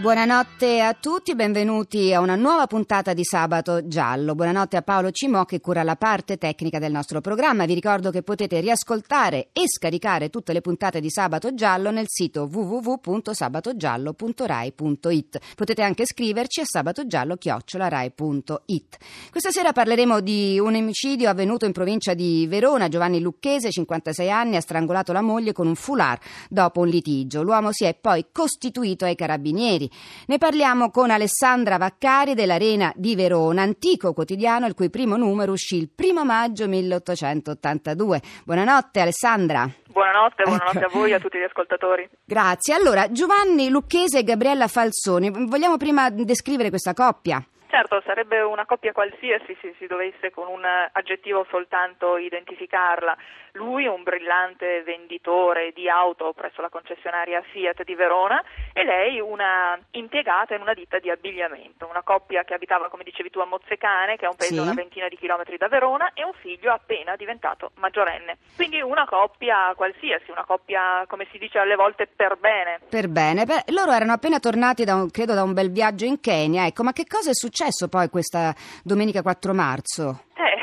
Buonanotte a tutti, benvenuti a una nuova puntata di Sabato Giallo. Buonanotte a Paolo Cimò che cura la parte tecnica del nostro programma. Vi ricordo che potete riascoltare e scaricare tutte le puntate di Sabato Giallo nel sito www.sabatogiallo.rai.it. Potete anche scriverci a sabatogiallo.rai.it. Questa sera parleremo di un omicidio avvenuto in provincia di Verona. Giovanni Lucchese, 56 anni, ha strangolato la moglie con un foulard dopo un litigio. L'uomo si è poi costituito ai carabinieri. Ne parliamo con Alessandra Vaccari dell'Arena di Verona, antico quotidiano il cui primo numero uscì il primo maggio 1882. Buonanotte Alessandra. Buonanotte, buonanotte a voi e a tutti gli ascoltatori. Grazie. Allora, Giovanni Lucchese e Gabriella Falsoni, vogliamo prima descrivere questa coppia? Certo, sarebbe una coppia qualsiasi se si dovesse con un aggettivo soltanto identificarla. Lui un brillante venditore di auto presso la concessionaria Fiat di Verona e lei una impiegata in una ditta di abbigliamento. Una coppia che abitava, come dicevi tu, a Mozzecane, che è un paese Sì. a una ventina di chilometri da Verona, e un figlio appena diventato maggiorenne. Quindi una coppia qualsiasi, una coppia, come si dice alle volte, per bene. Per bene, Beh, loro erano appena tornati da un, credo da un bel viaggio in Kenya, ecco, ma che cosa è successo poi questa domenica 4 marzo? Eh,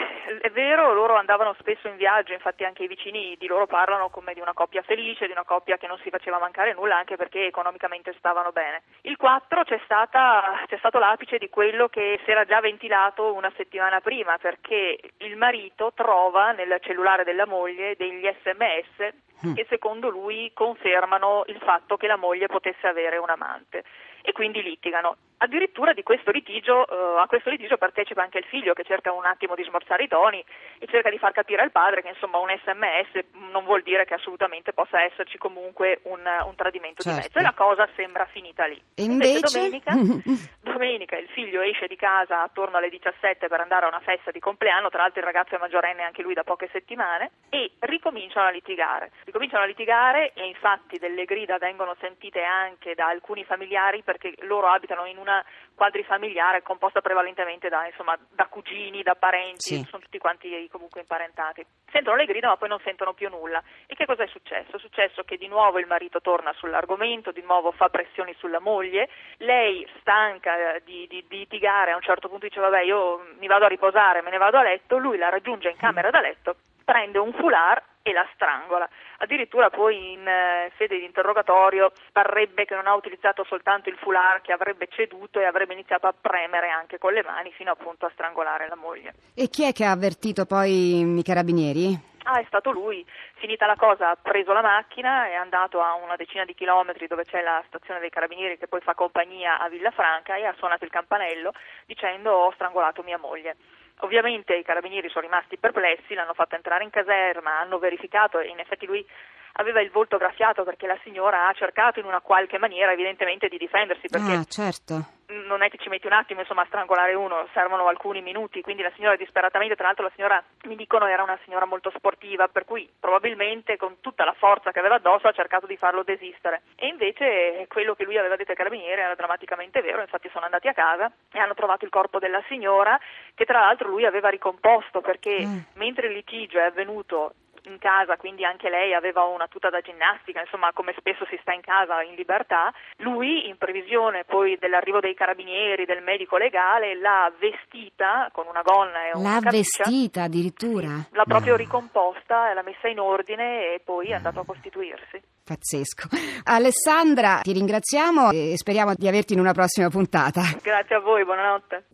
è vero, loro andavano spesso in viaggio, infatti anche i vicini di loro parlano come di una coppia felice, di una coppia che non si faceva mancare nulla anche perché economicamente stavano bene. Il 4 c'è, stata, c'è stato l'apice di quello che si era già ventilato una settimana prima perché il marito trova nel cellulare della moglie degli sms che secondo lui confermano il fatto che la moglie potesse avere un amante e quindi litigano. Addirittura di questo litigio, eh, a questo litigio partecipa anche il figlio che cerca un attimo di smorzare i toni e cerca di far capire al padre che insomma un sms non vuol dire che assolutamente possa esserci comunque un, un tradimento Certo. di mezzo e la cosa sembra finita lì. E invece? domenica, domenica il figlio esce di casa attorno alle 17 per andare a una festa di compleanno, tra l'altro il ragazzo è maggiorenne anche lui da poche settimane e ricominciano a litigare. Ricominciano a litigare e infatti delle grida vengono sentite anche da alcuni familiari perché loro abitano in una quadrifamiliare composta prevalentemente da, insomma, da cugini, da parenti, Sì. sono tutti quanti comunque imparentati. Sentono le grida ma poi non sentono più nulla. E che cosa è successo? È successo che di nuovo il marito torna sull'argomento, di nuovo fa pressioni sulla moglie, lei stanca eh, di, di- di litigare a un certo punto dice vabbè io mi vado a riposare, me ne vado a letto, lui la raggiunge in camera da letto, prende un foulard e la strangola. Addirittura poi in eh, sede di interrogatorio parrebbe che non ha utilizzato soltanto il foulard, che avrebbe ceduto e avrebbe iniziato a premere anche con le mani fino appunto a strangolare la moglie. E chi è che ha avvertito poi i carabinieri? Ah, è stato lui. Finita la cosa ha preso la macchina, è andato a una decina di chilometri dove c'è la stazione dei carabinieri che poi fa compagnia a Villafranca e ha suonato il campanello dicendo ho strangolato mia moglie. Ovviamente i carabinieri sono rimasti perplessi, l'hanno fatto entrare in caserma, hanno verificato e in effetti lui aveva il volto graffiato perché la signora ha cercato in una qualche maniera evidentemente di difendersi perché Ah, certo. Non è che ci metti un attimo insomma a strangolare uno, servono alcuni minuti, quindi la signora disperatamente, tra l'altro la signora mi dicono era una signora molto sportiva, per cui probabilmente con tutta la forza che aveva addosso ha cercato di farlo desistere. E invece quello che lui aveva detto ai carabinieri era drammaticamente vero, infatti sono andati a casa e hanno trovato il corpo della signora che tra l'altro lui aveva ricomposto perché Mm. mentre il litigio è avvenuto in casa, quindi anche lei aveva una tuta da ginnastica, insomma come spesso si sta in casa in libertà, lui in previsione poi dell'arrivo dei carabinieri, del medico legale, l'ha vestita con una gonna e una L'ha camicia, vestita addirittura? l'ha proprio No. ricomposta, l'ha messa in ordine e poi è andato a costituirsi. Pazzesco. Alessandra, ti ringraziamo e speriamo di averti in una prossima puntata. Grazie a voi, buonanotte.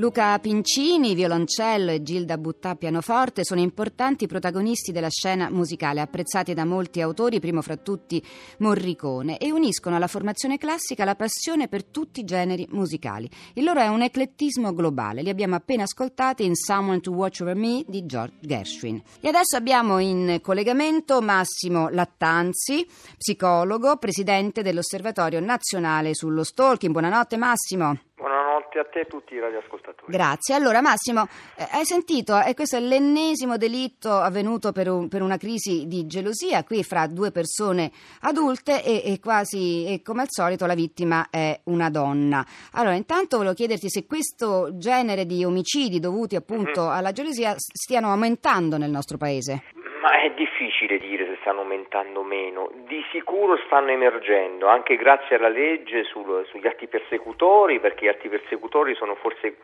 Luca Pincini, violoncello e Gilda Buttà, pianoforte, sono importanti protagonisti della scena musicale, apprezzati da molti autori, primo fra tutti Morricone, e uniscono alla formazione classica la passione per tutti i generi musicali. Il loro è un eclettismo globale. Li abbiamo appena ascoltati in Someone to Watch Over Me di George Gershwin. E adesso abbiamo in collegamento Massimo Lattanzi, psicologo, presidente dell'Osservatorio Nazionale sullo Stalking. Buonanotte Massimo buonanotte a te e a tutti i radioascoltatori. Grazie. Allora Massimo, eh, hai sentito, eh, questo è l'ennesimo delitto avvenuto per, un, per, una crisi di gelosia qui fra due persone adulte e, e quasi, e come al solito, la vittima è una donna. Allora, intanto volevo chiederti se questo genere di omicidi dovuti appunto mm-hmm. alla gelosia stiano aumentando nel nostro paese. Ma è difficile dire stanno aumentando meno, di sicuro stanno emergendo, anche grazie alla legge sul, sugli atti persecutori, perché gli atti persecutori sono forse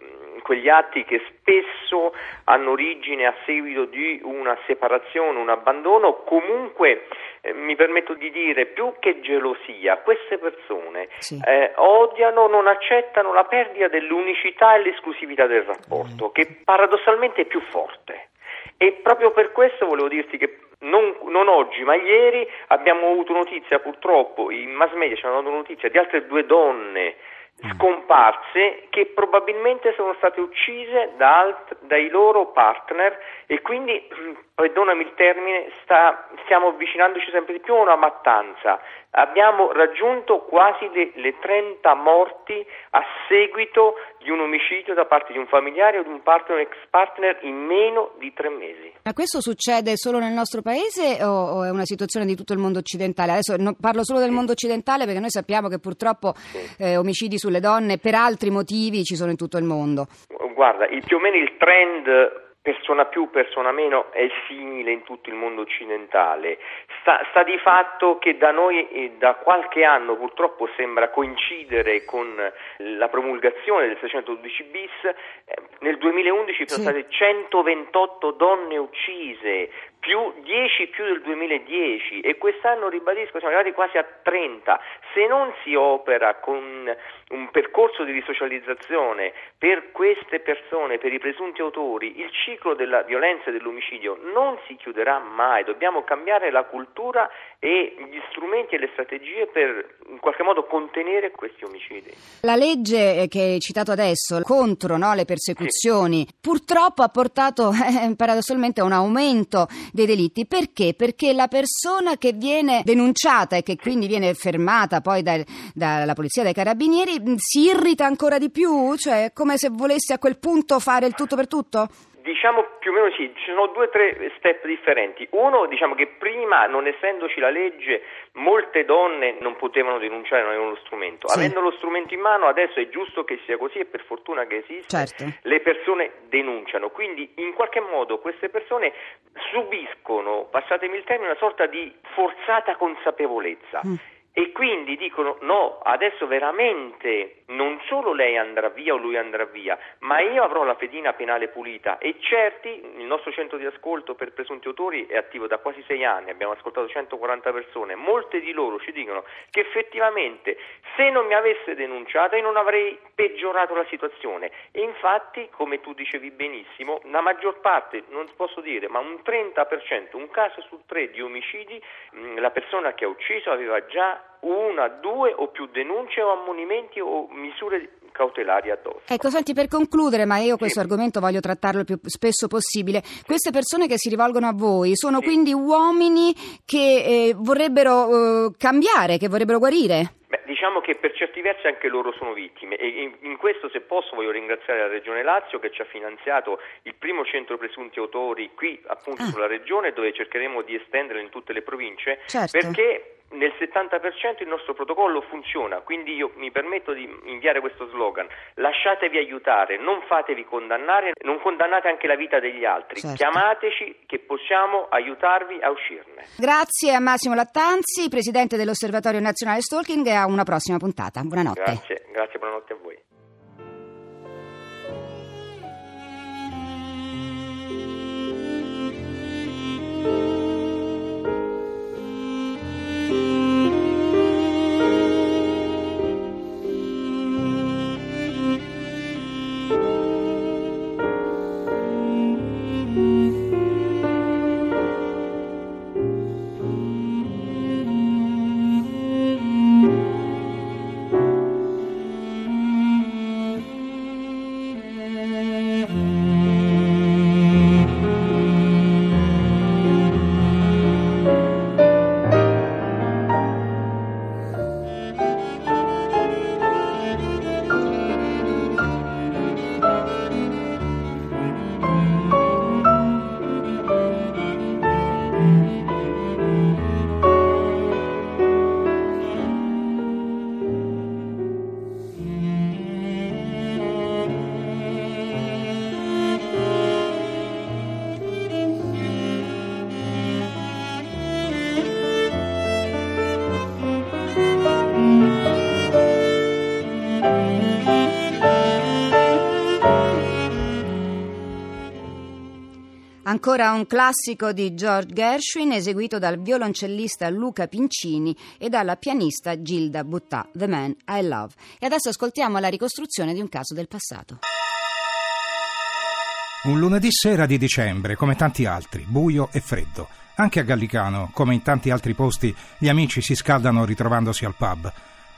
quegli atti che spesso hanno origine a seguito di una separazione, un abbandono, comunque eh, mi permetto di dire più che gelosia, queste persone sì. eh, odiano, non accettano la perdita dell'unicità e l'esclusività del rapporto, mm. che paradossalmente è più forte. E proprio per questo volevo dirti che non, non, oggi, ma ieri abbiamo avuto notizia, purtroppo in mass media ci hanno dato notizia di altre due donne. Scomparse che probabilmente sono state uccise da alt- dai loro partner e quindi, perdonami il termine, sta, stiamo avvicinandoci sempre di più a una mattanza. Abbiamo raggiunto quasi le, le 30 morti a seguito di un omicidio da parte di un familiare o di un partner, ex partner in meno di tre mesi. Ma questo succede solo nel nostro paese o, o è una situazione di tutto il mondo occidentale? Adesso no, parlo solo del mondo occidentale perché noi sappiamo che purtroppo sì. eh, omicidi sulle donne per altri motivi ci sono in tutto il mondo. Guarda, il, più o meno il trend persona più, persona meno è simile in tutto il mondo occidentale. Sta, sta di fatto che da noi eh, da qualche anno purtroppo sembra coincidere con la promulgazione del 612 bis, eh, nel 2011 sono state 128 donne uccise, più 10 più del 2010 e quest'anno ribadisco siamo arrivati quasi a 30. Se non si opera con un percorso di risocializzazione per queste persone, per i presunti autori, il ciclo della violenza e dell'omicidio non si chiuderà mai. Dobbiamo cambiare la cultura e gli strumenti e le strategie per in qualche modo contenere questi omicidi. La legge che hai citato adesso contro no, le persecuzioni sì. purtroppo ha portato eh, paradossalmente a un aumento dei delitti. Perché? Perché la persona che viene denunciata e che quindi viene fermata poi dal, dalla polizia, dai carabinieri, si irrita ancora di più? Cioè, come se volesse a quel punto fare il tutto per tutto? Diciamo più o meno sì, ci sono due o tre step differenti. Uno, diciamo che prima, non essendoci la legge, molte donne non potevano denunciare, non avevano lo strumento. Sì. Avendo lo strumento in mano, adesso è giusto che sia così e per fortuna che esiste, certo. le persone denunciano. Quindi in qualche modo queste persone subiscono, passatemi il termine, una sorta di forzata consapevolezza. Mm e quindi dicono no, adesso veramente non solo lei andrà via o lui andrà via, ma io avrò la pedina penale pulita. E certi, il nostro centro di ascolto per presunti autori è attivo da quasi sei anni, abbiamo ascoltato 140 persone, molte di loro ci dicono che effettivamente se non mi avesse denunciato io non avrei peggiorato la situazione. E infatti, come tu dicevi benissimo, la maggior parte, non posso dire, ma un 30%, un caso su tre di omicidi, la persona che ha ucciso aveva già una, due o più denunce o ammonimenti o misure cautelari addosso. Ecco, senti, per concludere, ma io questo sì. argomento voglio trattarlo il più spesso possibile, queste persone che si rivolgono a voi sono sì. quindi uomini che eh, vorrebbero eh, cambiare, che vorrebbero guarire? Beh, diciamo che per certi versi anche loro sono vittime e in, in, questo se posso voglio ringraziare la Regione Lazio che ci ha finanziato il primo centro presunti autori qui appunto ah. sulla Regione dove cercheremo di estenderlo in tutte le province certo. perché nel 70% il nostro protocollo funziona, quindi io mi permetto di inviare questo slogan, lasciatevi aiutare, non fatevi condannare, non condannate anche la vita degli altri, certo. chiamateci che possiamo aiutarvi a uscirne. Grazie a Massimo Lattanzi, Presidente dell'Osservatorio Nazionale Stalking e a una prossima puntata. Buonanotte. Grazie, grazie buonanotte a voi. Ancora un classico di George Gershwin eseguito dal violoncellista Luca Pincini e dalla pianista Gilda Buttà, The Man I Love. E adesso ascoltiamo la ricostruzione di un caso del passato. Un lunedì sera di dicembre, come tanti altri, buio e freddo. Anche a Gallicano, come in tanti altri posti, gli amici si scaldano ritrovandosi al pub.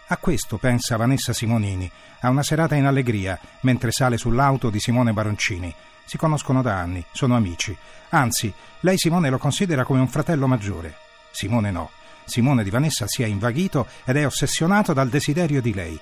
A questo pensa Vanessa Simonini, a una serata in allegria, mentre sale sull'auto di Simone Baroncini. Si conoscono da anni, sono amici. Anzi, lei Simone lo considera come un fratello maggiore. Simone no. Simone di Vanessa si è invaghito ed è ossessionato dal desiderio di lei.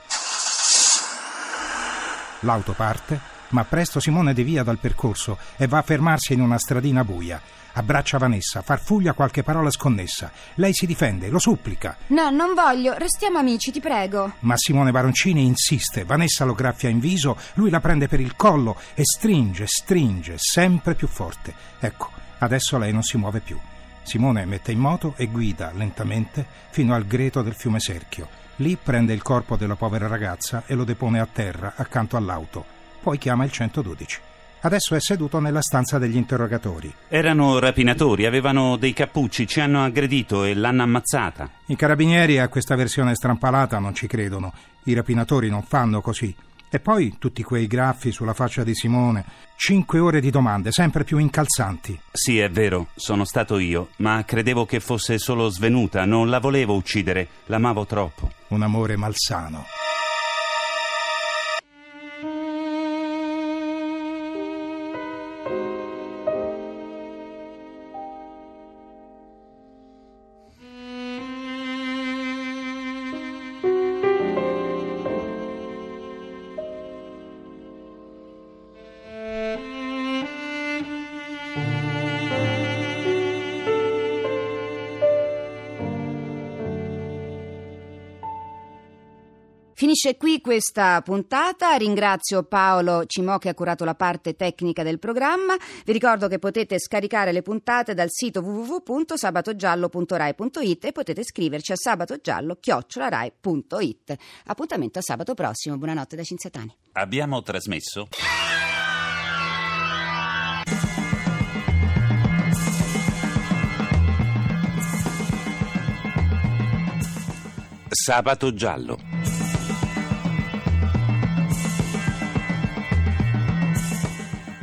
L'auto parte, ma presto Simone devia dal percorso e va a fermarsi in una stradina buia. Abbraccia Vanessa, farfuglia qualche parola sconnessa. Lei si difende, lo supplica. No, non voglio, restiamo amici, ti prego. Ma Simone Baroncini insiste, Vanessa lo graffia in viso, lui la prende per il collo e stringe, stringe, sempre più forte. Ecco, adesso lei non si muove più. Simone mette in moto e guida lentamente fino al greto del fiume Serchio. Lì prende il corpo della povera ragazza e lo depone a terra accanto all'auto. Poi chiama il 112. Adesso è seduto nella stanza degli interrogatori. Erano rapinatori, avevano dei cappucci, ci hanno aggredito e l'hanno ammazzata. I carabinieri a questa versione strampalata non ci credono. I rapinatori non fanno così. E poi tutti quei graffi sulla faccia di Simone. Cinque ore di domande, sempre più incalzanti. Sì, è vero, sono stato io, ma credevo che fosse solo svenuta, non la volevo uccidere, l'amavo troppo. Un amore malsano. Finisce qui questa puntata, ringrazio Paolo Cimò che ha curato la parte tecnica del programma, vi ricordo che potete scaricare le puntate dal sito www.sabatogiallo.rai.it e potete scriverci a sabatogiallo.rai.it. Appuntamento a sabato prossimo, buonanotte da Cinzatani. Abbiamo trasmesso Sabato giallo.